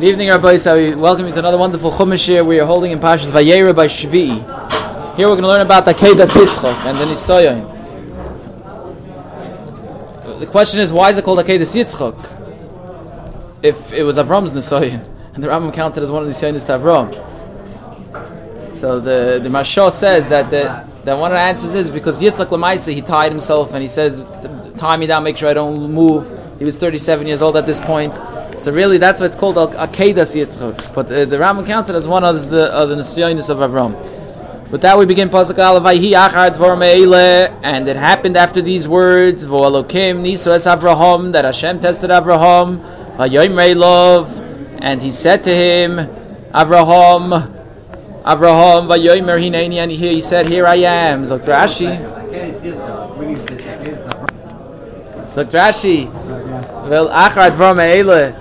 Good evening, Rabbi. So we welcome you to another wonderful Chumash here. We are holding in Parshas Vayera by Shvi. Here we're going to learn about the Kedas Yitzchok and the Nisayon. The question is, why is it called Akedas Yitzchok? If it was Avram's Nisayon, and the Rambam counts it as one of the Nisayonis to Avram. So the the Mashal says that the, that one of the answers is because Yitzchak Lamaisa he tied himself and he says, "Tie me down, make sure I don't move." He was 37 years old at this point. So really, that's what it's called Akedas Yitzchak. But uh, the Rambam counts it as one of the of the Nisyonis of Avram. With that, we begin pasuk Alavayhi Meile, and it happened after these words, Vo'alokim Niso Es Avraham, that Hashem tested Avraham, Vayoyim Love, and he said to him, Avraham, Avraham Vayoyim Hineni, and here he said, Here I am. Zok Rashi. Zok Rashi. Well, Achar Dvar Meile.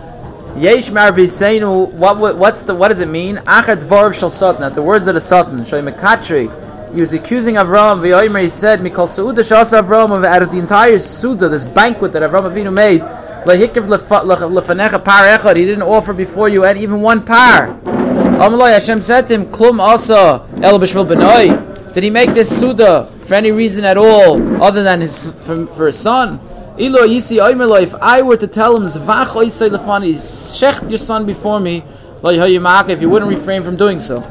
Yesh Mar Biseinu, what what's the what does it mean? Achad Dvarv Shal Satan, the words of the Satan, Shoy. He was accusing Avram, V'yoymer, he said, Mikol Seuda Shas Avram, out of the entire Suda, this banquet that Avram Avinu made, Lehikiv Lefanecha Par Echad, he didn't offer before you and even one par. Amalai Hashem said to him, Klum Asa El Bishvil Benoi. Did he make this Suda for any reason at all other than his for, for his son? Ilo Yisi if I were to tell him, Zvach Oisai Lefani, shecht your son before me, if you wouldn't refrain from doing so.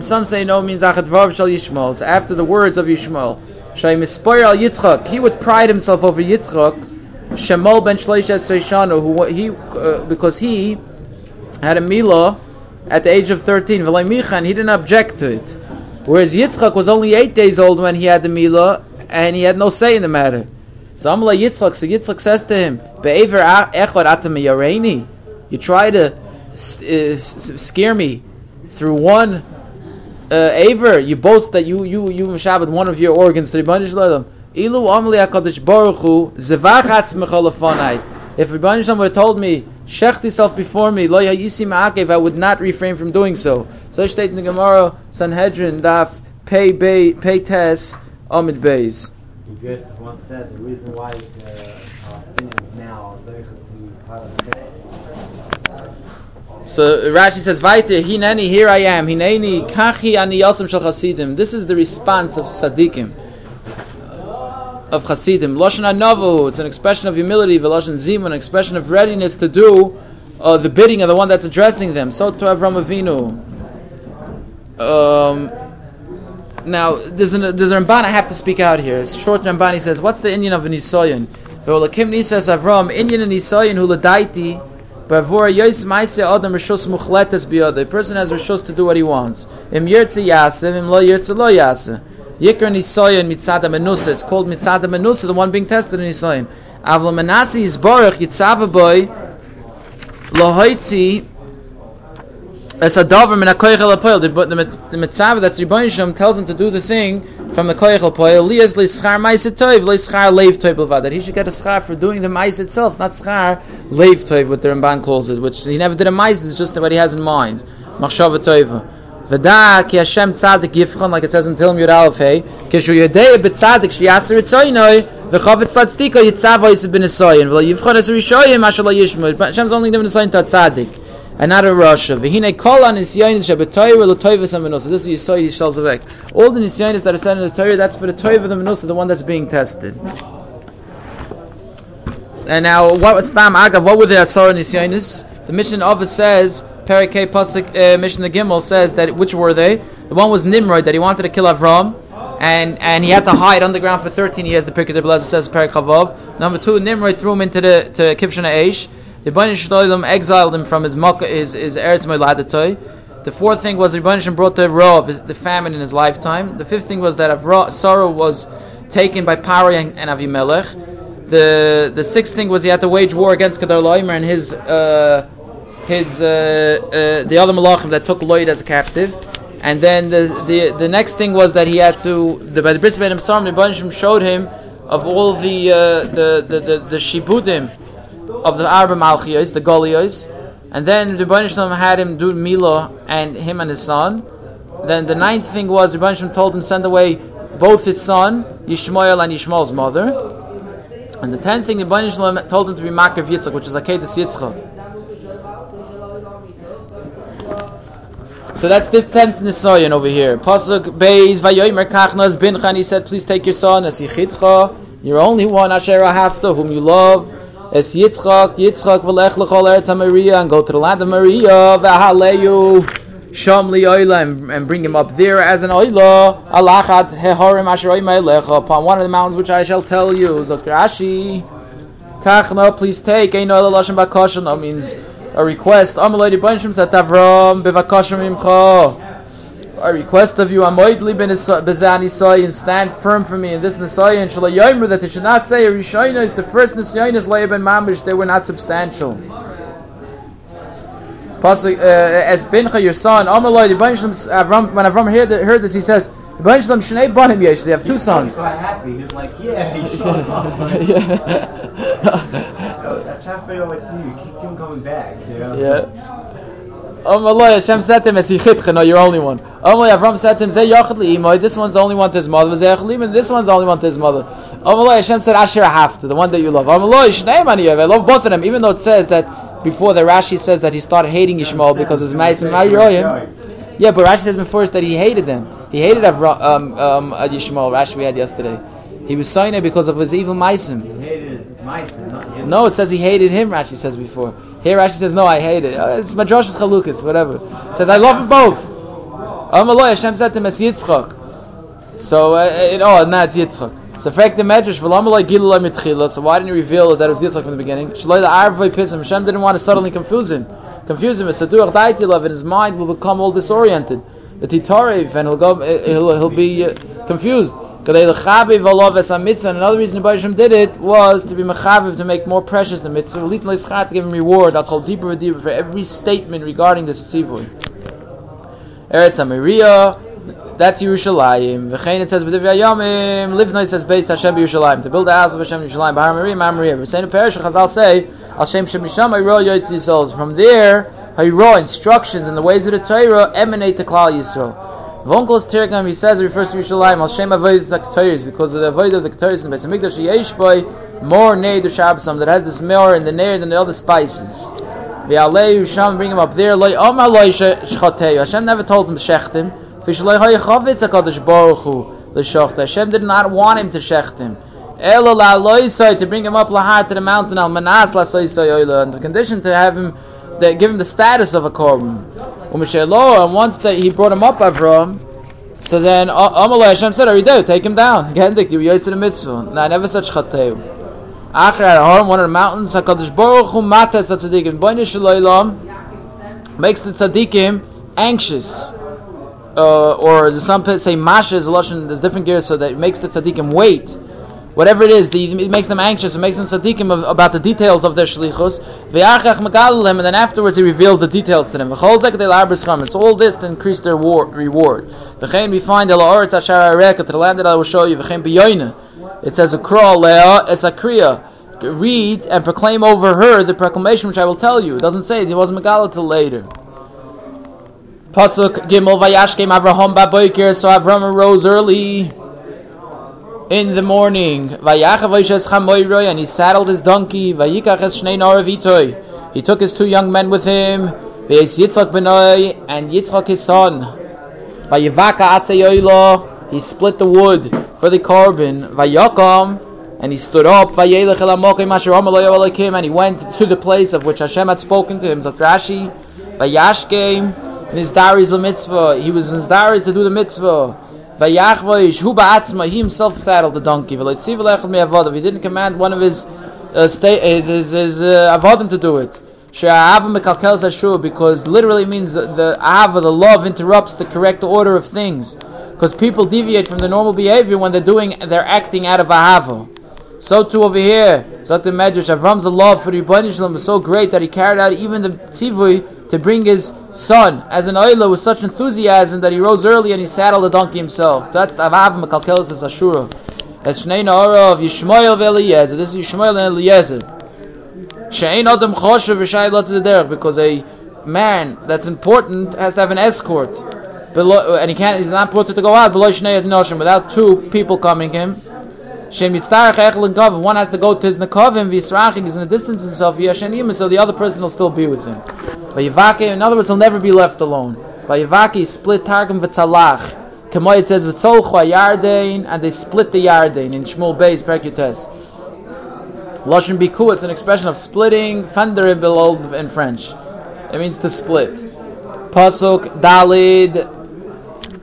Some say no, means Achat Vav Shal. It's after the words of Yishmael. Shai Mispoir al Yitzchak, he would pride himself over Yitzchak, Shemol ben Shleish Seishanu, who he, uh, because he had a milah at the age of 13, and he didn't object to it. Whereas Yitzchak was only eight days old when he had the milah, and he had no say in the matter. So Amla Yitzchak, so Yitzchak says to him, Be'ever echad atam yareini. You try to uh, scare me through one uh, aver. You boast that you you you Shabbat one of your organs to Rebbeinu Shalom. Ilu Amli Hakadosh Baruch Hu zevach atzmecha If Rebbeinu Shalom would have told me, Shecht yourself before me, lo yisi ma'akev, I would not refrain from doing so. So I state in the Gemara, Sanhedrin, Daf, Pei Pei Tes, Amid Beis. Yosef once said the reason why the Palestinians now are so Rashi says, "Vaiter hineni, here I am. Hineni kachi ani yosem shel chasidim." This is the response of tzaddikim, of chasidim. Lashon anovu. It's an expression of humility. Velashon zimun, an expression of readiness to do uh, the bidding of the one that's addressing them. So to Avram Avinu. Um, now, there's an there's Ramban I have to speak out here. It's short Ramban. He says, "What's the inyan of an Nisayan?" V'olakim nisas Avram inyan and Nisayan who ladaiti. Bavura yois ma'ase adam rishos muchletes biyad. The person has rishos to do what he wants. Im yirtze yaseh, im lo yirtze lo yaseh. Yikr nisayan mitzad menusa. It's called mitzad menusa, the one being tested in nisayan. Avla menasi is baruch yitzava as a davar min hakoyach el apoil. The, the, the mitzvah that's Rebbeinu Shem tells him to do the thing from the koyach el apoil. Lias le schar ma'is toiv, le schar leiv toiv levad. That he should get a schar for doing the ma'is itself, not schar leiv toiv, what the Ramban calls it, which he never did a ma'is. It's just what he has in mind. Machshava toiva. V'da ki Hashem tzadik yifchon, like it says in Tilm Yud Aleph Hey, kishu yedei b'tzadik shiyaser etzoinoi, v'chavetz latzdiko yitzav oisib bin esoyin, v'lo yivchon es rishoyim asher lo yishmu. Hashem's only given esoyin to a tzadik and not a rasha. V'hine kol nisyonis shebetoyre l'toyves hamenusa. This is Yisoy Yishal Zavek. All the nisyonis that are said in the Torah, that's for the toyve of the menusa, the one that's being tested. And now, what was Tam Agav? What were the Asar nisyonis? The mission of says, Perikei Pasuk, uh, mission the Gimel says that which were they? The one was Nimrod that he wanted to kill Avram. And, and he had to hide underground for 13 years. The Pirkei Blazer says Perik Number two, Nimrod threw him into the to Kivshana Aish. The Rebbeinu exiled him from his Makkah, his, his Eretz Moladatoy. The fourth thing was the Rebbeinu brought the Rav, the famine in his lifetime. The fifth thing was that Avra, Sarah was taken by Pari and, and Avimelech. The the sixth thing was he had to wage war against Kedar Loimer and his uh, his uh, uh, the other Malachim that took Lloyd as a captive. And then the, the the next thing was that he had to the by the Bris of Sam the showed him of all the uh, the, the the the shibudim of the Arba Malchios, the Golios, and then the Rebbeinu had him do Milo and him and his son. Then the ninth thing was the Rebbeinu told him send away both his son Yishmael and Yishmael's mother. And the tenth thing the Rebbeinu told him to be Makar Yitzchak, which is Akedas Yitzchak. So that's this tenth Nisayan over here. Pasuk Beis Vayomer Kachnas Bincha. He said, "Please take your son as Yichitcha, your only one Asher Hafta, whom you love." Es Yitzchak, Yitzchak v'lech l'chol eretz Maria, and go to the land of Maria. V'haleyu sham li'oila, and, bring him up there as an oila. Alachat heharim asher oima upon one of the mountains which I shall tell you. Zokter Ashi, Kachna, please take. Ein oila lashon bakoshan means a request. Amalei Banshim Sat Avram Bevakashim Imcha. I request of you, Amoidli ben Bezani and stand firm for me in this Nisai and Shalay Yomer that they should not say Rishayna is the first Nisayna is ben Mamish, they were not substantial. Uh, as Bincha, your son, Avram, when Avram heard, heard this, he says, Eventually, Shnei Banim Yesh. They have two sons. So happy. He's like, yeah, he's so yeah. To figure out what. Keep him coming back. You know? Yeah. My Lord, Hashem said to him, "Esichitcha, no, you're only one." My Avram said to him, "Zeh yachad li'imoy." This one's only one to his mother. Zeh and this one's only one to his mother. My Lord, Hashem said, "Asher to the one that you love." My Lord, Shnei Maniyev. I love both of them, even though it says that before the Rashi says that he started hating Ishmael because his ma'is and Yeah, but Rashi says before that he hated them. He hated Avra, um, um, Yishmael, Rashi we had yesterday. He was signing because of his evil meisim. He hated meisim, not him. No, it says he hated him, Rashi says before. Here Rashi says, no, I hate it. Uh, it's Madrash's Chalukas, whatever. Says, I love them both. Amaloi, Hashem said to him, Yitzchak. So, uh, it, oh, now it's Yitzchak. So, fact the Medrash, v'lamaloi gilulai mitchila, so why didn't you reveal that it was Yitzchak from the beginning? Shaloi the Arvoi Pisim, Hashem didn't want to suddenly confuse him. Confuse him, Saturach Daiti his mind will become all disoriented the titarev, and he'll go, he'll, he'll be uh, confused. Another reason the Baruch did it was to be mechaviv, to make more precious the mitzvah, to give him reward. I'll call deeper and deeper for every statement regarding this tzivui. Eretz Amiria, that's Yerushalayim. V'chein it says b'div yayamim. Livnoi says based Hashem Yerushalayim to build a house of Hashem Yerushalayim. Bahar Maria, Bahar Maria. V'seinu perish. Chazal say Al Shem Shem Misham Ayro Yoytzi Yisrael. From there Hayro instructions and the ways of the Torah emanate to Klal Yisrael. Vonkel's Tirgam, he says, refers to Yerushalayim, Al Shem Avodah Zaktoris, because of the Avodah of the Ktoris in Beis Hamikdash, Yesh Boy, more Neir du Shabbosam, um, that has this more in the Neir than the other spices. V'alei Yusham, bring him up there, Loi Omar Loi Shchotei, Hashem never told him to shecht him, Fish Loi Hoy Chavitz HaKadosh Baruch Hu, L'shocht, Hashem did not want him to shecht him. Elo la loisai to bring him up lahar to the mountain al manas la soisai oila, and the condition to have him they give him the status of a korban. And once that he brought him up Avram, so then Amalei Hashem said, "Are you there? Take him down. Gendik, you to the mitzvah." Now, never such chateu. At Harim, one of the mountains, Hakadosh Baruch Hu matas tzaddikim. Boine Shalaylam makes the tzaddikim anxious. Uh, or some say masha is a lashon. There's different gears, so that makes the tzaddikim wait whatever it is, it makes them anxious, it makes them tzaddikim about the details of their shlichus. And then afterwards he reveals the details to them. It's all this to increase their war, reward. We find to the land that I will show you. It says a crawl es a kriya. Read and proclaim over her the proclamation which I will tell you. It doesn't say it, he wasn't Megala till later. Pasuk Gimel Vayashkem Avraham Baboiker. So Avraham arose early in the morning. And he saddled his donkey. He took his two young men with him. And Yitzchak his son. He split the wood for the korban. And he stood up. And he went to the place of which Hashem had spoken to him. Zatrashi. Vayashkem. Nizdaris the mitzvah. He was Nizdaris to do the mitzvah. Vayachvoish hu ba'atzma, he himself saddled the donkey. He didn't command one of his uh, sta- his his, his uh, avodim to do it. Because literally means that the ava, the love, interrupts the correct order of things. Because people deviate from the normal behavior when they're doing, they're acting out of ahava. So too over here, the Medrash, Avram's love for the Rebbeinu was so great that he carried out even the tzivui to bring his son as an oila with such enthusiasm that he rose early and he saddled the donkey himself. That's the Avav Mekalkelis as Ashura. That's Shnei Na'ara of Yishmael Eliezer. This is Yishmael and Eliezer. She'ein Adam Choshev V'shai Lotz because a man that's important has to have an escort. Below, and he can't, he's not supposed to go out below Shnei Noshim without two people coming him. Shem kavim. One has to go to his nekavim. V'yisrachik is in a distance himself. V'yashen so the other person will still be with him. V'yivake, in other words, he'll never be left alone. V'yivake split targum v'tzalach. Kamoy it says v'tzolchu yardain, and they split the yardain in Shmuel Beis Perkutes. Lashon biku, it's an expression of splitting. Fendre in French. It means to split. Pasuk Dalid.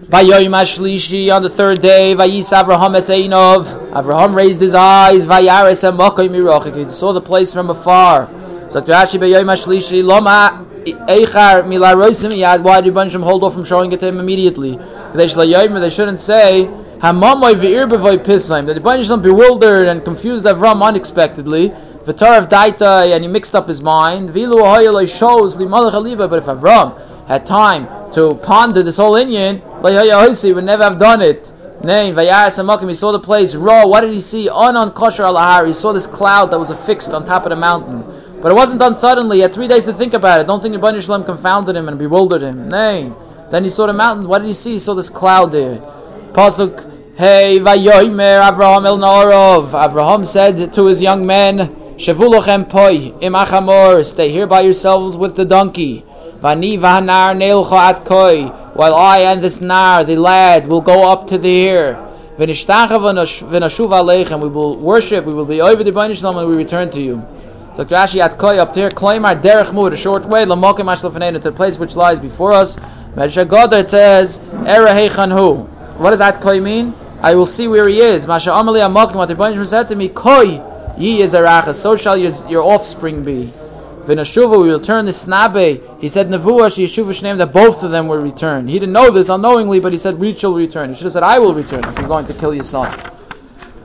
Vayoyim Ashlishi on the third day. Vayis Avraham Eseinov. Avraham raised his eyes. Vayares Emokoy Mirachik. He saw the place from afar. So Rashi Vayoyim Ashlishi Loma Eichar Milaroisim Yad. Why did Bansham hold off from showing it to him immediately? They shouldn't say Hamamoy Ve'ir Bevoy. That the Bansham bewildered and confused Avram unexpectedly. V'tarav Daita and he mixed up his mind. Vilu Ahoyaloi shows Limalach Aliba. But if Avram had time to ponder this whole inyan, he would never have done it. Vayas he saw the place raw. What did he see? On on kosher al He saw this cloud that was affixed on top of the mountain. But it wasn't done suddenly. He had three days to think about it. Don't think Rabbi Shalom confounded him and bewildered him. Nay. Then he saw the mountain. What did he see? He saw this cloud there. Pasuk. Hey, Vayoimer Avraham el Narov. Avraham said to his young men, Shavulochem poi imachamor. Stay here by yourselves with the donkey. Vani vahanar neilcho at koi while I and this nar, the lad, will go up to the ear. We will worship, we will be over the Banishlam and we return to you. So Rashi at Koy up there, Klaimar Derech Mud, a short way, Lamokim Ashlafenena, to the place which lies before us. Medrash it says, Era Heichanhu. What does that Koy mean? I will see where he is. Masha Amali Amokim, what the Banishlam said to me, Koy, ye is a so shall your, your offspring be. V'nashuva, we will turn the snabe. He said Nevuah, Yeshuva name that both of them will return. He didn't know this unknowingly, but he said we shall return. He should have said I will return if you're going to kill your son.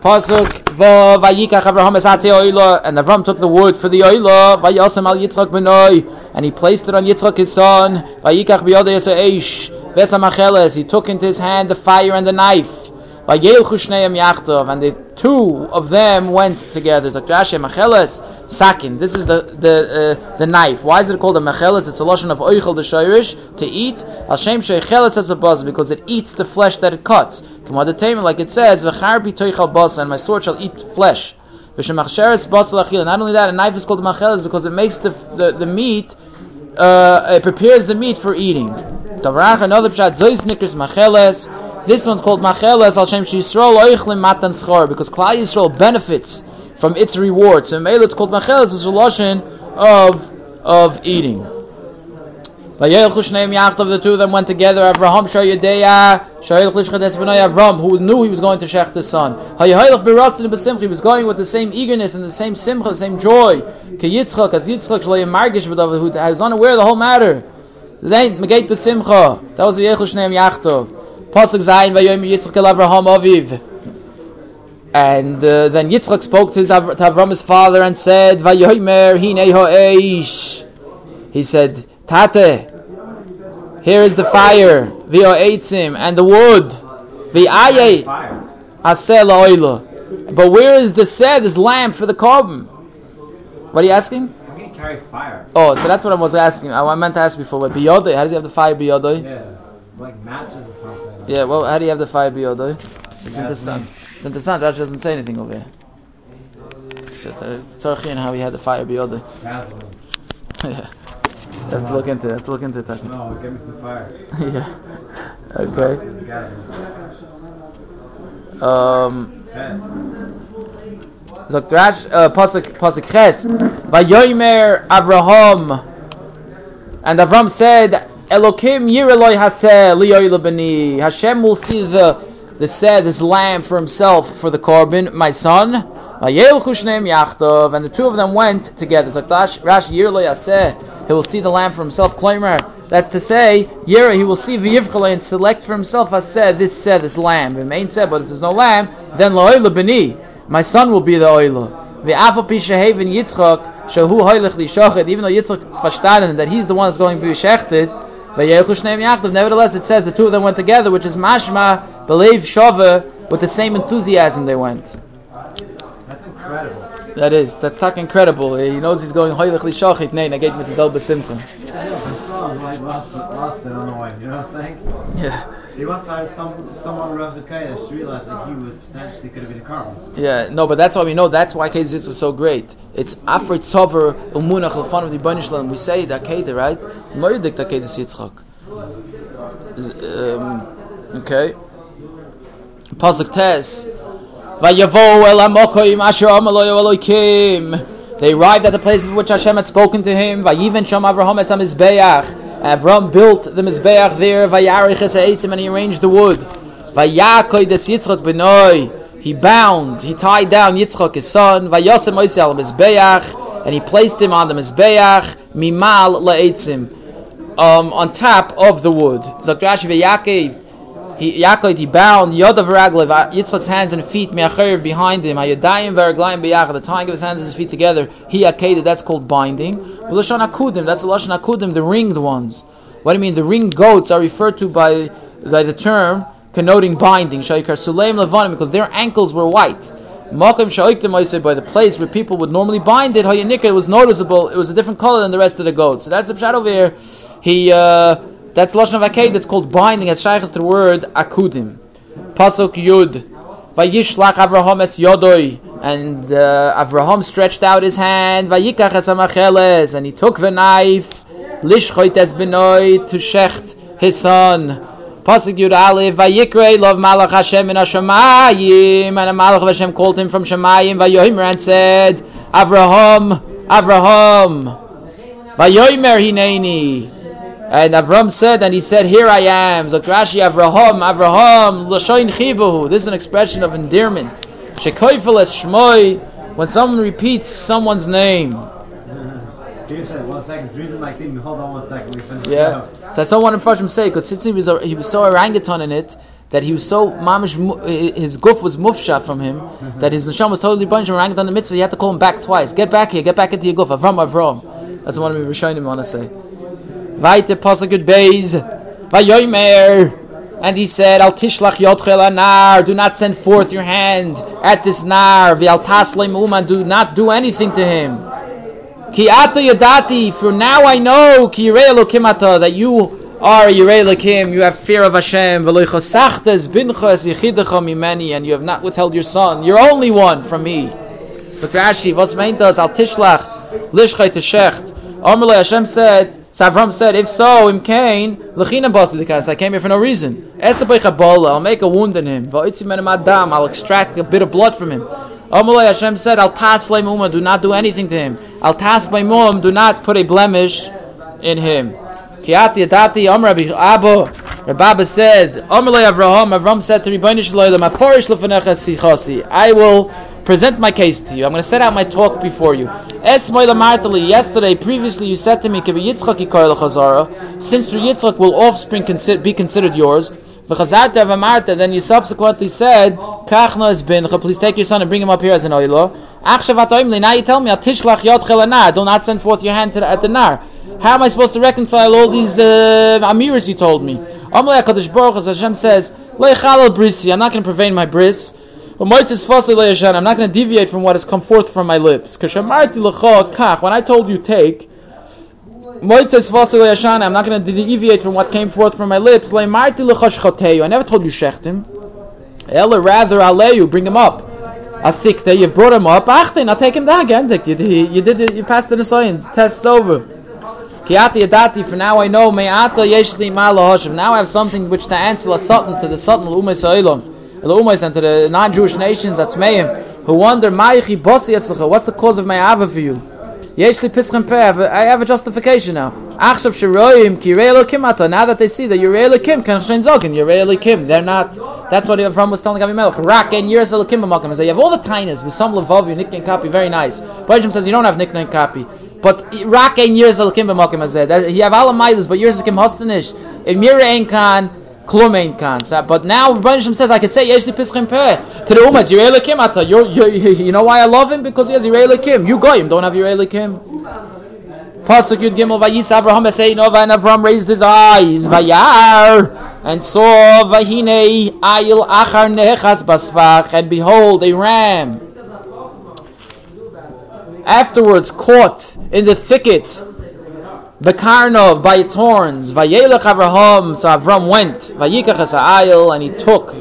Pasuk vayikach Avraham oila, and Avram took the wood for the oila. Vayasam al Yitzchak benoi, and he placed it on Yitzchak his son. Vayikach biyodei eish vesamacheles. He took into his hand the fire and the knife. And the two of them went together. Zakrashe macheles sakin. This is the the uh, the knife. Why is it called a macheles? It's a lotion of oichel the shayrish to eat. Al shem shecheles as a buzz because it eats the flesh that it cuts. Like it says, v'charbi toichal bas and my sword shall eat flesh. Not only that, a knife is called macheles because it makes the the, the meat. Uh, it prepares the meat for eating. Another pshat zois nikers macheles. This one's called Macheles Al Shem Yisrael Oichlim Matan Schor because Klal Yisrael benefits from its reward. So Mele it's called Macheles, which is a lotion of of eating. The two of them went together. Avraham Avram, who knew he was going to shech his son. He was going with the same eagerness and the same simcha, the same joy. Yitzchak, as Yitzchak who was unaware of the whole matter. That was the Yechush Neim Yachtov. Pasuk Zayin Vayom Yitzchak El Avraham Aviv. And uh, then Yitzchak spoke to, his, to Avram's father and said, Vayomer Hine Ho'eish. He said, Tate, here is the fire, Vio Eitzim, and the wood, V'aye Aseh La'oila. But where is the said, this lamp for the korban? What are you asking? carry fire. Oh, so that's what I was asking. I meant to ask before. But biyodai, how does he have the fire biyodai? Yeah, like matches or something. Yeah, well, how do you have the fire biyodai? It's interesting. It's interesting. Rashi doesn't say anything over here. It's tzarchi and how he had the fire biyodai. yeah. I have to look into it. I have to look into it. No, give me some fire. yeah. Okay. Um. Sagt Rash, uh, Pasuk, Pasuk Ches, Vayomer Avraham, and Avram said, Elokim Yireloi Haseh Hashem will see the the said this lamb for himself for the korban, my son. And the two of them went together. He will see the lamb for himself. Kloimer, that's to say, Yira, he will see V'yivchale and select for himself Haseh this said this lamb. It main said, but if there's no lamb, then Bani. My son will be the oila. Ve'afa pishahaven Yitzchak shahu hoilich li Even though Yitzchak verstanden that he's the one that's going to be shechted, Nevertheless, it says the two of them went together, which is mashma, believe shava, with the same enthusiasm they went. That's incredible. That is, that's tak incredible. He knows he's going hoilich li shachit. Nei, nagate with the zel besimcha. Lost, lost it on the way. You know what I'm saying? Yeah. He must have had some someone around the Kodesh realized that he was potentially could have been a korban. Yeah, no, but that's why we know. That's why Kedis is so great. It's Afrit Sover Umunach Lefan of the Banishlam. We say that Kedis, right? Moedik that Kedis Yitzchak. Um, okay. Pasuk Tes. Vayavo el amokoim asher amaloy elokim. They arrived at the place of which Hashem had spoken to him. Vayiven sham Avraham es mizbeach. Avram built the mizbeach there. Vayarich es ha'etzim and he arranged the wood. Vayakoy des Yitzchak benoi. He bound, he tied down Yitzchak his son. Vayosem oisel mizbeach and he placed him on the mizbeach mimal la'etzim. Um, on top of the wood. Zakrashi v'Yaakov he Yaakov he bound Yodav Raglev Yitzchak's hands and feet me'acher behind him. Hayadayim v'Raglayim b'Yachad the tying of his hands and his feet together he akeda that's called binding. V'Lashon Akudim that's the Lashon Akudim the ringed ones. What do you mean the ringed goats are referred to by by the term connoting binding. Shaykar Sulaim Levanim because their ankles were white. Makim Shaiktim I said by the place where people would normally bind it Hayanika it was noticeable it was a different color than the rest of the goats. So that's a shot over here. He uh, that's lashon of aked. That's called binding. It's shaykhs the word akudim. Pasuk yud. Vayishlach Avraham es yodoi, and uh, Avraham stretched out his hand. Vayikach es amacheles, and he took the knife. Lishchoit es benoi to shecht his son. Pasuk yud aleph. Vayikrei lov malach Hashem in Hashemayim, and a malach Hashem called him from Shemayim. Vayohimer and said, Avraham, Avraham. Vayohimer hineni. And Avram said, and he said, Here I am. Zakrashi Avraham, Avraham, Lashoin Chibuhu. This is an expression of endearment. Shekoifel es Shmoi, when someone repeats someone's name. He said, one second, reason like thing, hold on one second. Yeah. So I saw one in Pashim say, because since he was, a, he was so orangutan in it, that he was so mamish, his guf was mufsha from him, that his neshama was totally bunched orangutan in the mitzvah. He had to call him back twice. Get back here, get back into your guf. Avram, Avram. That's what I'm Rishonim want to say. Weiter Pasuk Beis. Vayomer. And he said, Al tishlach yotchel anar, do not send forth your hand at this nar, v'al taslim uman, do not do anything to him. Ki ata yadati, for now I know, ki yirei Elokim that you are yirei Elokim, you have fear of Hashem, v'lo yichosachtes binchas yichidecha mimeni, and you have not withheld your son, your only one, from me. So Rashi, was meint das, al tishlach, lishchai teshecht. Amalei Hashem said, so said, if so, im kain, lechina basi I came here for no reason. I'll make a wound in him. I'll extract a bit of blood from him. Amalei Hashem said, I'll tas muma, do not do anything to him. I'll by mum, do not put a blemish in him. Kiati adati, Om Rabbi Abba, Rabbi said, Amalei Avraham, Avram said to Rebbeinu Shaloylam, Aforish lefanecha sichasi, I will present my case to you. I'm going to set out my talk before you. Yesterday, previously you said to me, since through Yitzchak will offspring be considered yours, then you subsequently said, please take your son and bring him up here as an oilo. Now you tell me, do not send forth your hand at the nar. How am I supposed to reconcile all these uh, you told me? Hashem says, I'm not going to profane my bris. I'm not going to deviate from what has come forth from my lips. When I told you take, I'm not going to deviate from what came forth from my lips. I never told you shechtim. Ella, rather, aleyu, bring him up. Asikte, you've brought him up. Achtin, I'll take him down again. You, you did it, you passed the Nisayan. Test's over. Adati, for now I know, Now I have something which to answer a sutton to the sutton l'umay sa'ilam and to the non-Jewish nations, Atmeim, who wonder, what's the cause of my ava for you? Yeshli pischem peh, I have a justification now. Achshav shiroyim kirei kimata. Now that they see that you're elokim, kan shein zokin, you're elokim. They're not. That's what Avram was telling Abimelech. Rak and years elokim b'makom. Say you have all the with some levav, your nickname copy, very nice. Bajim says you don't have nickname copy. But rak and years elokim b'makom. As you have all the but yours elokim hostenish. If mira ein Klumein kan. But now Rebbeinu says I can say Yesh Pischim Peh to the Umas Yirei Ata. You you know why I love him because he has Yirei Lekim. You goyim don't have Yirei Lekim. Pasuk Yud Gimel Vayis Avraham Nova and Avraham raised his eyes Vayar and saw Vahine Ayil Achar Nechas Basfach and behold a ram. Afterwards caught in the thicket Bekarno by its horns. Vayelech Avraham. So Avram went. Vayikach es ha'ayil, and he took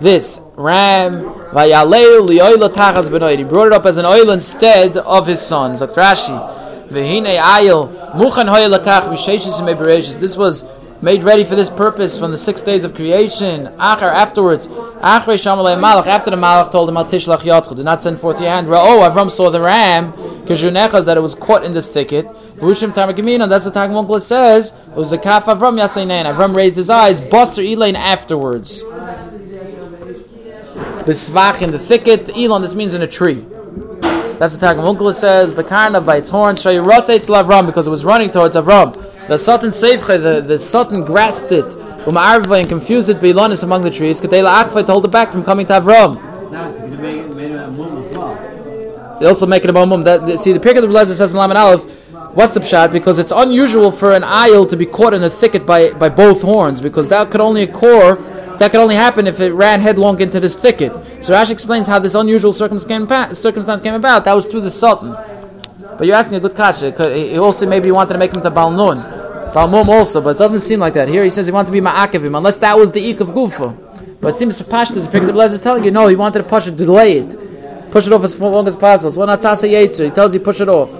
this ram. Vayaleu li'oila tachas benoid. He brought it up as an oil instead of his sons. Dr. Rashi. Vehine ayil. Muchan hoya lakach v'sheishis bereshis. This was made ready for this purpose from the six days of creation. Achar afterwards, Achar Shamalei Malach. After the Malach told him, Al Tishlach Yotchu, do not send forth your hand. Ra'o oh, Avram saw the ram, Kajunechas, that it was caught in this thicket. Vushim Tarmagamina, that's what Tagmunkla says. It was a kaf Avram Yasainain. Avram raised his eyes, Buster Elaine afterwards. The svach in the thicket, Elon, this means in a tree. That's what Targum says. Bekarna by its horns, Shayirotzaitz Lavram, because it was running towards Avram. The Sultan Seifche, the, the Satan grasped it, Uma'arva, and confused it, Beilonis among the trees, Kadela Akfa to hold it back from coming to Avram. Now it's going to make, make a mum as well. They also make it a mum. That see the Pirkei of the Blazer says in Laman Aleph. What's the pshat? Because it's unusual for an aisle to be caught in a thicket by, by both horns, because that could only occur that could only happen if it ran headlong into this thicket. So Rashi explains how this unusual circumstance came about. That was through the Sultan. But you're asking a good kasha. He also maybe wanted to make him to Balnun. Balmum also, but it doesn't seem like that. Here he says he wanted to be Ma'akavim, unless that was the Ik of Gufa. But it seems Pashtas, the Pirkei is telling you, no, he wanted to push it, delay it. Push it off as long as possible. So when Atzasa Yetzer, he tells you push it off.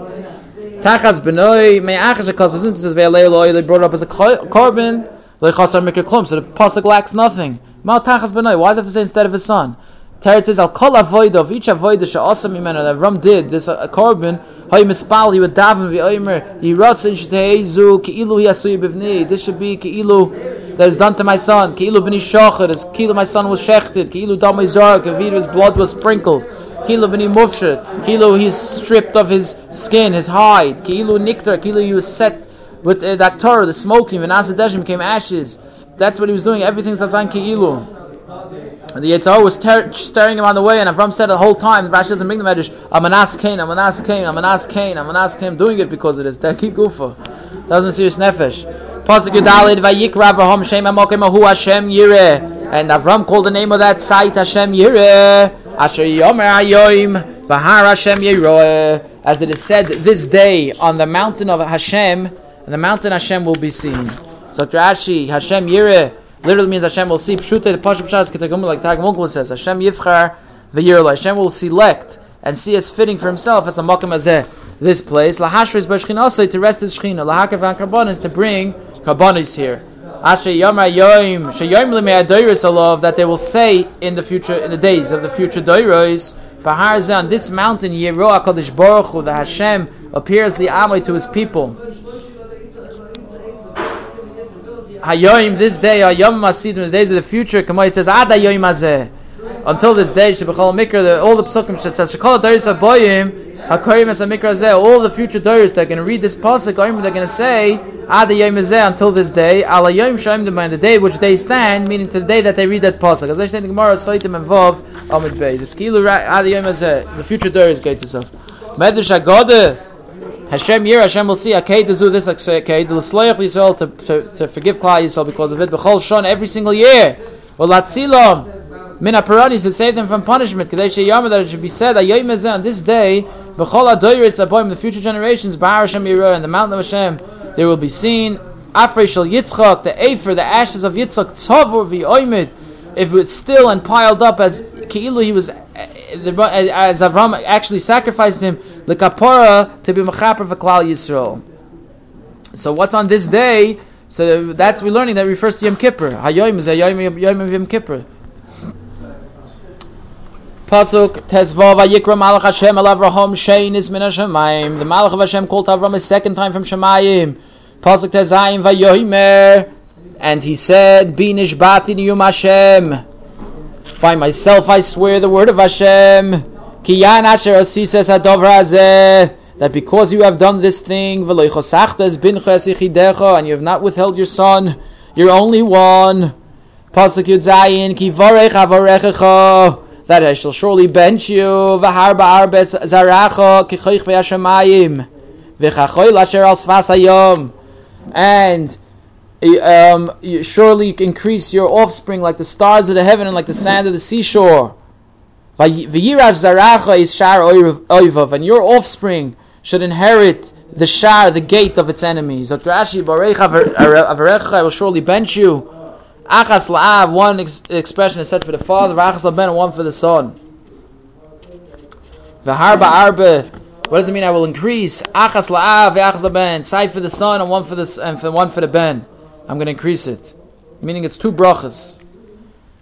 Tachas Benoi, Me'achash, because since it says Ve'alei they brought up as a korban. So the pasuk lacks nothing. Mal tachas b'noi. Why does it have to say instead of his son? Teretz says al kol avoid of each avoid she'asam imenu that Ram did this a korban. Hay mispal he daven v'oimer yiratz in shteizu keilu yasui bivni. This should be keilu that is done to my son. Keilu b'ni shachar. As keilu my son was shechted. Keilu damay zark. His blood was sprinkled. Keilu b'ni mufshet. Keilu he's stripped of his skin, his hide. Keilu niktar. Keilu he was set with uh, that Torah, the smoking, and Deshim became ashes. That's what he was doing. Everything's Zazan Ki'ilu. And the Yitzhar was ter- staring him on the way, and Avram said the whole time, Rashi doesn't bring the Medrash, Amanas Kain, Amanas Kain, Amanas Kain, Amanas Kain, doing it because this. That keep gufa. Doesn't serious nefesh. Pasuk Yudalid, Vayikra Avraham Shem Amokim Hashem Yireh. And Avram called the name of that site Hashem Yireh. Asher Yomer Ayoim, Bahar Hashem Yireh. As it is said this day on the mountain of Hashem, and the mountain Hashem will be seen. So Rashi, Hashem Yireh, literally means Hashem will see. Pshute, Pashup Shas, Ketagum, like Tag says, Hashem Yivchar, the Yireh, Hashem will select and see as fitting for himself as a Makam Azeh, this place. Lahashris also to rest his Shechina, Lahakav Karbonis, to bring Karbonis here. Asher Yom Yoim, Shayom Limei Adoiris Alov, that they will say in the future, in the days of the future Doiros, Bahar on this mountain, Yeroah Kodesh Baruch Hu, the Hashem appears the Amoi to his people. Hayoim, this day, Hayom Masid, in the days of the future, Kamoi says, Ad Hayoim Azeh. Until this day, Shebechol Mikra, all the psukim that says, Shekol Doris Aboyim, Hakoyim as Mikra Azeh, all the future Doris that are going to read this pasuk, they're going to say, Ad Hayoim Azeh, until this day, Al Hayoim Shaim Demai, the day which they stand, meaning to the day that they read that pasuk. As I say in Gemara, Soitim and Vav, Amid Beis. It's Kilu Ad Hayoim Azeh, the future Doris, up. Medrash Agodeh, Hashem Yir, Hashem will see Akei to do this Akei to L'sloyach Yisrael to, to, to forgive Klal Yisrael because of it. B'chol Shon every single year. Well, Latzilom Min Aparanis to save them from punishment. Kadei Sheyama that it should be said Ayoy Mezeh on this day. B'chol Adoyris Aboim the future generations Bar Hashem Yir and the mountain of Hashem they will be seen. Afrei Shel Yitzchak the Afer the ashes of Yitzchak Tovur v'Oymid if it's still and piled up as Keilu he was eh, eh, as Avram actually sacrificed him the kapara to be mechaper for Klal Yisrael. So what's on this day? So that's we're learning that refers to Yom Kippur. Hayoim is a Yom Yom Yom Kippur. Pasuk Tezvav Vayikra Malach Hashem Al Avraham Shein is min Hashemayim. The Malach of Hashem called Avram a second time from Shemayim. Pasuk Tezayim Vayoimer. And he said, Binish Bati Niyum Hashem. By myself I swear the word of Hashem. Kiyan Asher Asises Hadovra that because you have done this thing, and you have not withheld your son, your only one, Pasuk Yudzayin, Kivarech Avarechecha, that I shall surely bench you, Vaharba Arbes Zaracha, Kichoich Ve'ashamayim, V'chachoy Lasher Al Hayom, and um, you surely increase your offspring like the stars of the heaven and like the sand of the seashore. Is shar oivav, and your offspring should inherit the shar, the gate of its enemies. Rashi, Avarecha, I will surely bench you. Achas la'av, one ex- expression is said for the father, Achas la'ben, one for the son. What does it mean? I will increase. Achas la'av, achas la'ben, side for the son and one for the and for one for the ben. I'm going to increase it, meaning it's two brachas.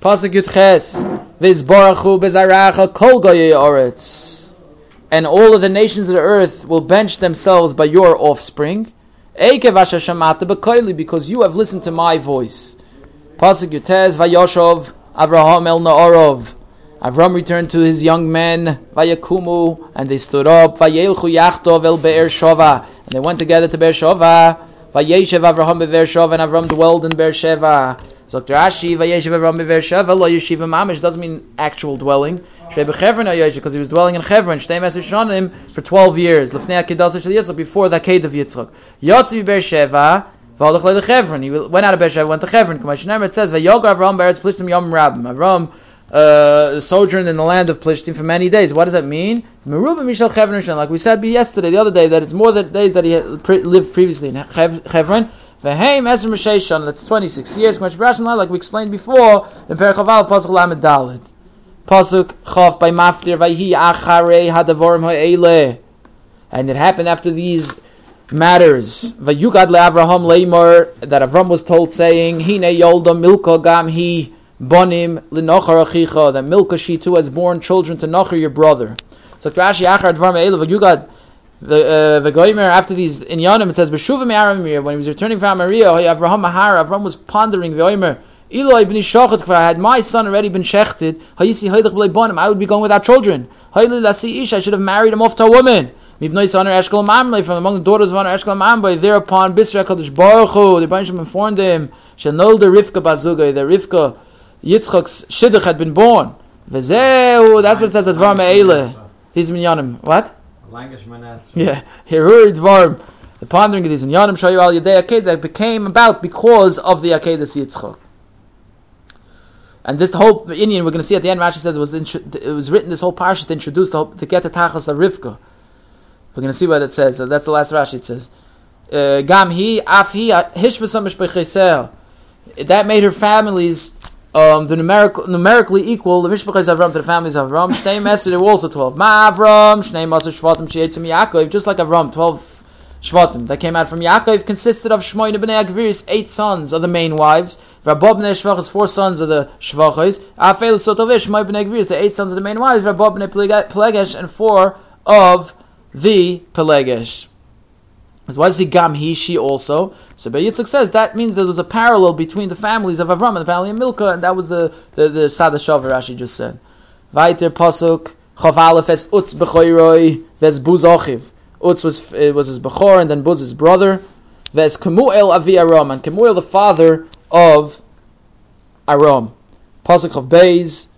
Pasuk Yud Ches, Vizborachu bezaracha kol. And all of the nations of the earth will bench themselves by your offspring. Because you have listened to my voice. Pasuk Yud Tes, Vayoshov, Avraham el Naorov. Avram returned to his young men, Vayakumu, and they stood up, Vayelchu Yachtov el Be'er Shova, and they went together to Be'er Shova. Vayeshev Avraham be'er Shova, and Avram dwelled in Be'er Sheva. So Dr. Rashi, Vayeshev Avraham be'er Sheva, lo yeshiva mamish, doesn't mean actual dwelling. Shrei b'chevron hayeshev, because he was dwelling in Chevron, Shtei Meser Shonim, for 12 years. Lefnei HaKedah Shel Yitzchak, before the Akedah of Yitzchak. Yotzi Be'er Sheva, V'alach le Chevron, he went out of Be'er Sheva, went to Chevron. K'may it says, Vayogar Avraham be'eretz Plishtim Yom Rabim. Avram uh, sojourned in the land of Plishtim for many days. What does that mean? Like we said yesterday, the other day, that it's more than days that he lived previously in Chevron. That's 26 years. Like we explained before, in Perchaval, Pasuk Lamed Dalid. Pasuk Chav by Maftir, Vayhi Acharei Hadavorim Ha'ele. And it happened after these matters. Vayugad le'Avraham le'imor, that Avram was told saying, Hine yolda milko gam hi bonim l'nochar achicha, that Milka she too has born children to Nochar your brother. So Rashi Achar Dvar Me'elav Vayugad the uh, Goimer after these in Yanim it says B'shuvim Aramir when he was returning from Amaria Avraham Mahar Avram was pondering the Goimer Eloi b'ni shochet had my son already been shechted hayisi haydach b'lei bonim I would be going without children. Hayli lasi ish I should have married him off to a woman. Mibnoi son Eshkol Mamle from among the daughters of Honor Mamle thereupon Bisra Kadosh Baruch Hu the Banshim informed him Shenol the Rivka Bazuga the Rivka Yitzchak's Shidduch had been born. V'zeu that's what it says at Dvar Me'ele these minyanim what yeah, Hirur Dvarm. The pondering of these in Yanim Shayu Al Yadei Aked that became about because of the Akedas Yitzchak. And this whole inyan we're going to see at the end. Rashi says it was it was written this whole parsha to introduce the to get the tachas of Rivka. We're going to see what it says. That's the last Rashi. It says, uh, "Gam hi af hi That made her families um, the numerical, numerically equal the Mishpachas Avram to the families of Avram. Shnei Mesed, there were also 12. Ma Avram, Shnei Maser Shvatim, Sheyetzim Yaakov, just like Avram, 12 Shvatim that came out from Yaakov consisted of Shmoyne Bnei Agviris, eight sons of the main wives. Rabab Bnei Shvachas, four sons of the Shvachas. Afel Sotovish, Shmoyne Bnei Agviris, the eight sons of the main wives. Rabab Bnei Pelegesh, and four of the Pelegesh. Why does he gam he she also? So Yitzchak says that means there was a parallel between the families of Avram and the family of Milka, and that was the the, the Sada Shavar Rashi just said. Vaiter pasuk chav aleph es utz b'choiroi ves buz ochiv. Utz was it was his bechor and then Buz his brother. Ves Kemuel avi Aram and Kemuel the father of Aram. Pasuk of Beis.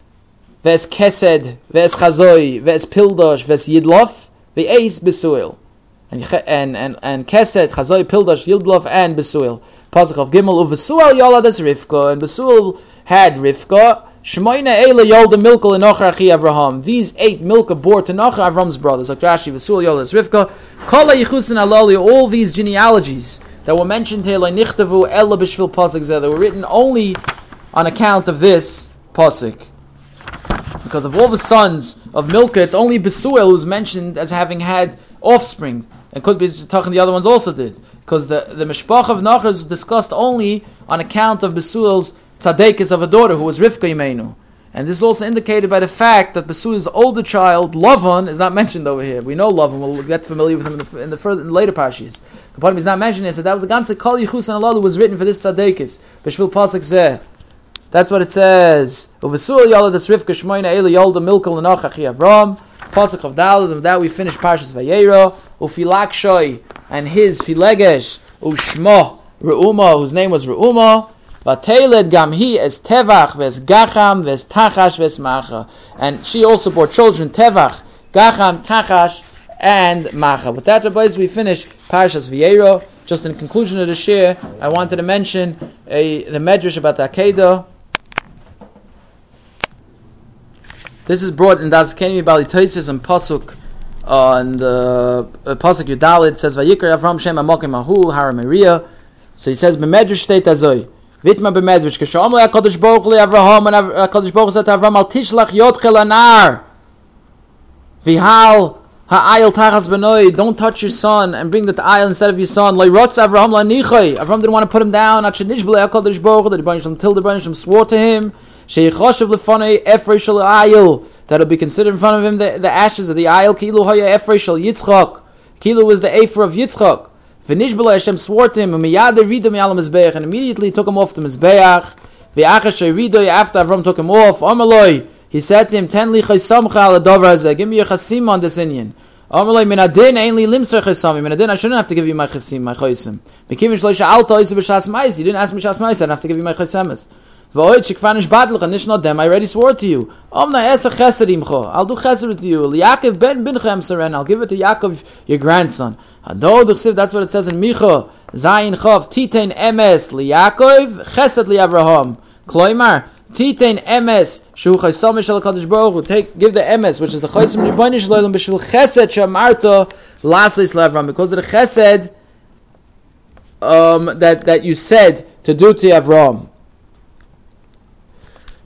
Ves Kesed ves Chazoi ves Pildosh ves Yidlof ve'eis Besuel and and and and Keset, Chazoi, Pildash, Yildlov, and Besuil. Pasuk of Gimel uvesuel Yoladas Rivka, and Besuil had Rivka. Shmoina Eila Yolda Milka Lenocher Achi Avraham. These eight Milka bore to Nocher Avram's brothers, like Rashi, Vesuil Yoladas Rivka. Kala Yichusin Alali, all these genealogies that were mentioned here, like Nichtavu Ella Bishvil Pasuk that were written only on account of this Pasuk. Because of all the sons of Milka, it's only Besuel who's mentioned as having had offspring and could be talking the other ones also did because the the mishpach of Nachar is discussed only on account of Besuel's tzadekis of a daughter who was Rivka Imenu. And this is also indicated by the fact that Besuel's older child, Lavan, is not mentioned over here. We know Lavan, we'll get familiar with him in the, in the, further, in the later parshas. Kapanim is not mentioned here, so that was the ganze Kol Yichus and was written for this tzadekis. Beshvil Pasuk Zeh. That's what it says. Uvesuel Yalad Rivka Shmoina Ela Yolda Milkel Lenach Avram. Pasuk of Dalad, and that we finish Parshas Vayera, Ufilakshoi, and his Filegesh, Ushmo, Reuma, whose name was Reuma, Vateled Gamhi as Tevach, Ves Gacham, Ves Tachash, Ves Macha. And she also bore children, Tevach, Gacham, Tachash, and Macha. With that, Rabbi, we finish Parshas Vayera. Just in conclusion of the share, I wanted to mention a, the medrash about the Akedah. This is brought in Das Kemi Balitoisis and Pasuk uh, and the uh, pasuk Yudalid says Vayikra Avram Shem Amokim Ahu Maria. So he says B'medrash state Azoi. Vitma b'medrash k'shom le'akadosh baruch le'Avraham and Hakadosh baruch to Avram al tishlach yotchel anar Vihal ha'ayil tachas benoi don't touch your son and bring the ayil instead of your son. Le'rotz Avraham la'nichoy Avram didn't want to put him down. At shenish b'le hakadosh baruch Shalom till the Shalom swore to him sheyichoshev lefanei efresh shel ayil that will be considered in front of him the, the ashes of the ayil kilu hoya efresh shel Yitzchak kilu was the afer of Yitzchak V'nishbala Hashem swore to him, Umiyada rido mi'al mizbeach, and immediately took him off the mizbeach. V'achash rido, after Avram took him off, Amaloi, he said to him, Ten li chaysamcha al adover hazeh, give me your chasim on this inyan. Amaloi, min adin li limser chaysamim, min adin, I shouldn't have to give you my chasim, my chaysim. Bekim shloisha alta oisu b'shas mais, you didn't ask me shas mais, I don't have to give you my chaysemes. V'oid shikfanish badlach, and not them, I already swore to you. Omna esa chesed imcho, I'll do chesed with you. Yaakov ben binchem seren, I'll give it to Yaakov, your grandson. Ado duchsiv, that's what it says in Micha, Zayin Chav, Titein Emes liyakov, Chesed liyavraham. Kloimar, Titein Emes, Shu Chaysom Shal Kadosh Baruch Hu, take, give the Emes, which is the Chaysom Ribbonish Leilam, B'shvil Chesed Shamarto, Laslis Levram, because of the Chesed, um, that, that you said to do to Avram.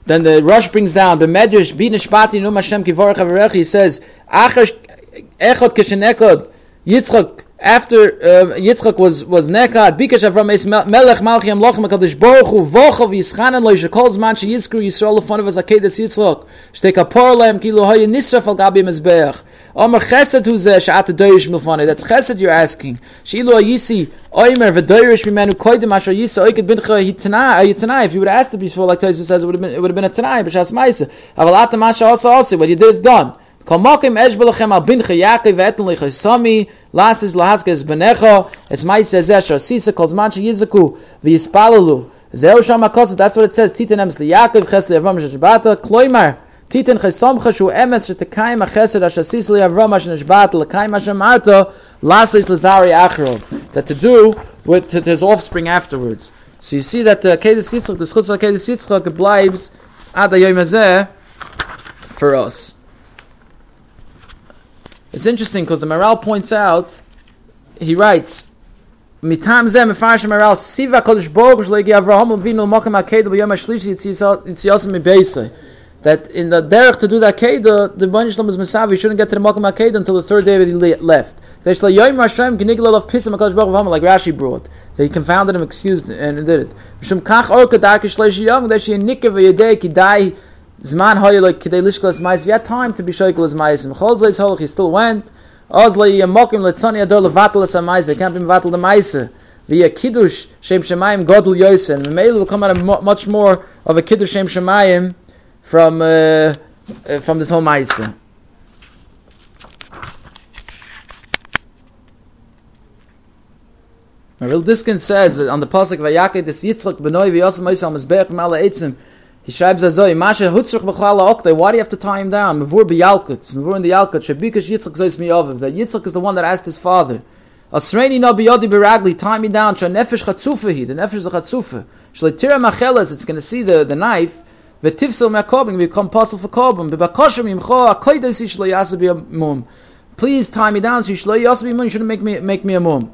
Then the Rush brings down, B'medrash, B'nishpati, Num Hashem Kivorach Avarech, he says, Echot Keshenekod, Yitzchak, after uh, Yitzchak was was nekad, bikash Avram es melech malchi amlochem hakadosh baruch hu vochav yischanan lo yishakol zman sheyizkru Yisrael lefon of azakedes Yitzchak shtei kapor lehem kilu hoye nisraf al gabi mezbeach Omer chesed hu zeh shat doirish milfane that's chesed you're asking. Shilu ayisi oimer v'doirish mimenu koidim asher yisa oiked bincha hitanai hitanai if you would have asked it before like Tosis says it would have been it would have been a tanai b'shas ma'isa. Aval atam asher also also what you did is done. Kol mokim esh belachem al bincha Yaakov etan lechasami lasis lahaskes benecha es ma'is ezeh shasisa kol zman sheyizaku v'yispalalu zeu sham akosa that's what it says. Titan emes liYaakov ches li'avram shashbata kloimar. Titan chesamcha shu emes shetekayim achesed ashasis li'avram shashbata l'kayim hashamarta lasis lazari achrov. That to do with his offspring afterwards. So you see that the Kedis Yitzchak the Schutz Kedis Yitzchak bleibt ad hazeh for us it's interesting because the Maral points out, he writes, Mitam zeh mefarsh Maral siva kodesh baruch shlegi Avraham avinu l'mokem hakedah b'yom hashlishi yitziyosem mibeisei. That in the derech to do that kedah, the Bani Shalom is Mesavi, shouldn't get to the mokem hakedah until the third day that he left. Like Rashi brought. He confounded him, excused and did it. Zman hoyelok kidei lishkos mais. We had time to be shoykel as mais. Mechol zleis holach, he still went. Oz le yamokim letzoni ador levatel as a mais. They can't be mevatel the mais. Via kiddush shem shemayim godel yosen. The mail will come out of much more of a kiddush shem shemayim from uh, uh, from this whole mais. Real Diskin says on the pasuk Vayakeh this Yitzchak benoi v'yosem oisam mizbeach mala eitzim he schreibt as so, Masha hutzrich b'chlal ha'okta, why do you have to tie him down? Mevur b'yalkut, mevur in the yalkut, shebikash Yitzchak zois miyoviv, that Yitzchak is the one that asked his father, Asreini no biyodi biragli, tie me down, sha nefesh chatzufahi, the nefesh is a chatzufa, shleitira macheles, it's going to see the, the knife, v'tivsel me'akobim, become puzzle for kobim, b'bakoshem yimcho, akoides ish lo yasa mum. Please tie me down, so you shlo yasa mum, you shouldn't make me, make me a mum.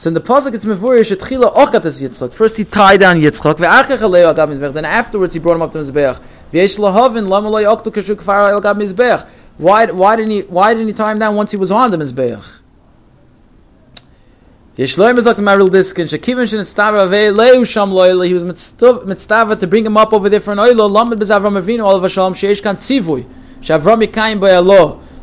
So in the pasuk it's mevurish etchila ochat as Yitzchak. First he tied down Yitzchak, ve'achech alei agav mizbech. Then afterwards he brought him up to mizbech. V'yesh lahavin lama loy oktu kashu kfar agav mizbech. Why why didn't he why didn't he tie him down once he was on the mizbech? Yeshloim is like the Maril Diskin. Shekivin shen tztava ve'leu sham loyle. He was mitztava to bring him up over there for an oilo. Lamed bezavram avinu olav hashalom sheish kan tzivui. Shavram yikayim by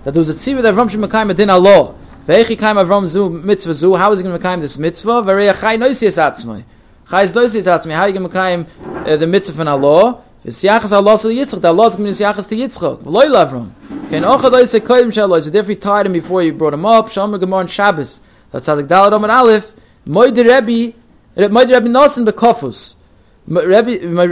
That there was a tzivui that Avram shemakayim adin Allah. Ve'echi kaim zu mitzvah zu. How is he going to make this mitzvah? Very chai noisias atzmai. Chai is noisias atzmai. How are you going to make the mitzvah from Allah? V'siachas Allah to Yitzchak. The Allah is going to be siachas to Yitzchak. V'loi Avram. Ken ocha do yisei koyim shaloi. So therefore he tied him before you brought him up. Shalom Gemara on Shabbos. That's how Tzadik Dalad Omer Aleph. Moide Rebbe. Moide Rebbe Nosen bekofus. Rabbi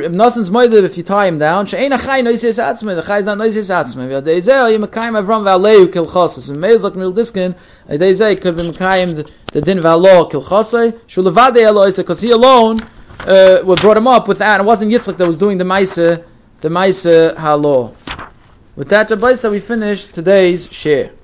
Nassan's moidev if you tie him down. She'ein achai noises atzme. The chai is not noises atzme. V'adei zeh yim mekayim avram v'aleu kil chosas. And meils like mil diskin. Adei zeh could be mekayim the din v'alo kil chosay. Shulevadei aloisa because he alone uh, brought him up with that. It wasn't Yitzchak that was doing the maisa the maisa halo. With that, Rabbi, we finish today's share.